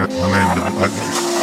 I mean, I.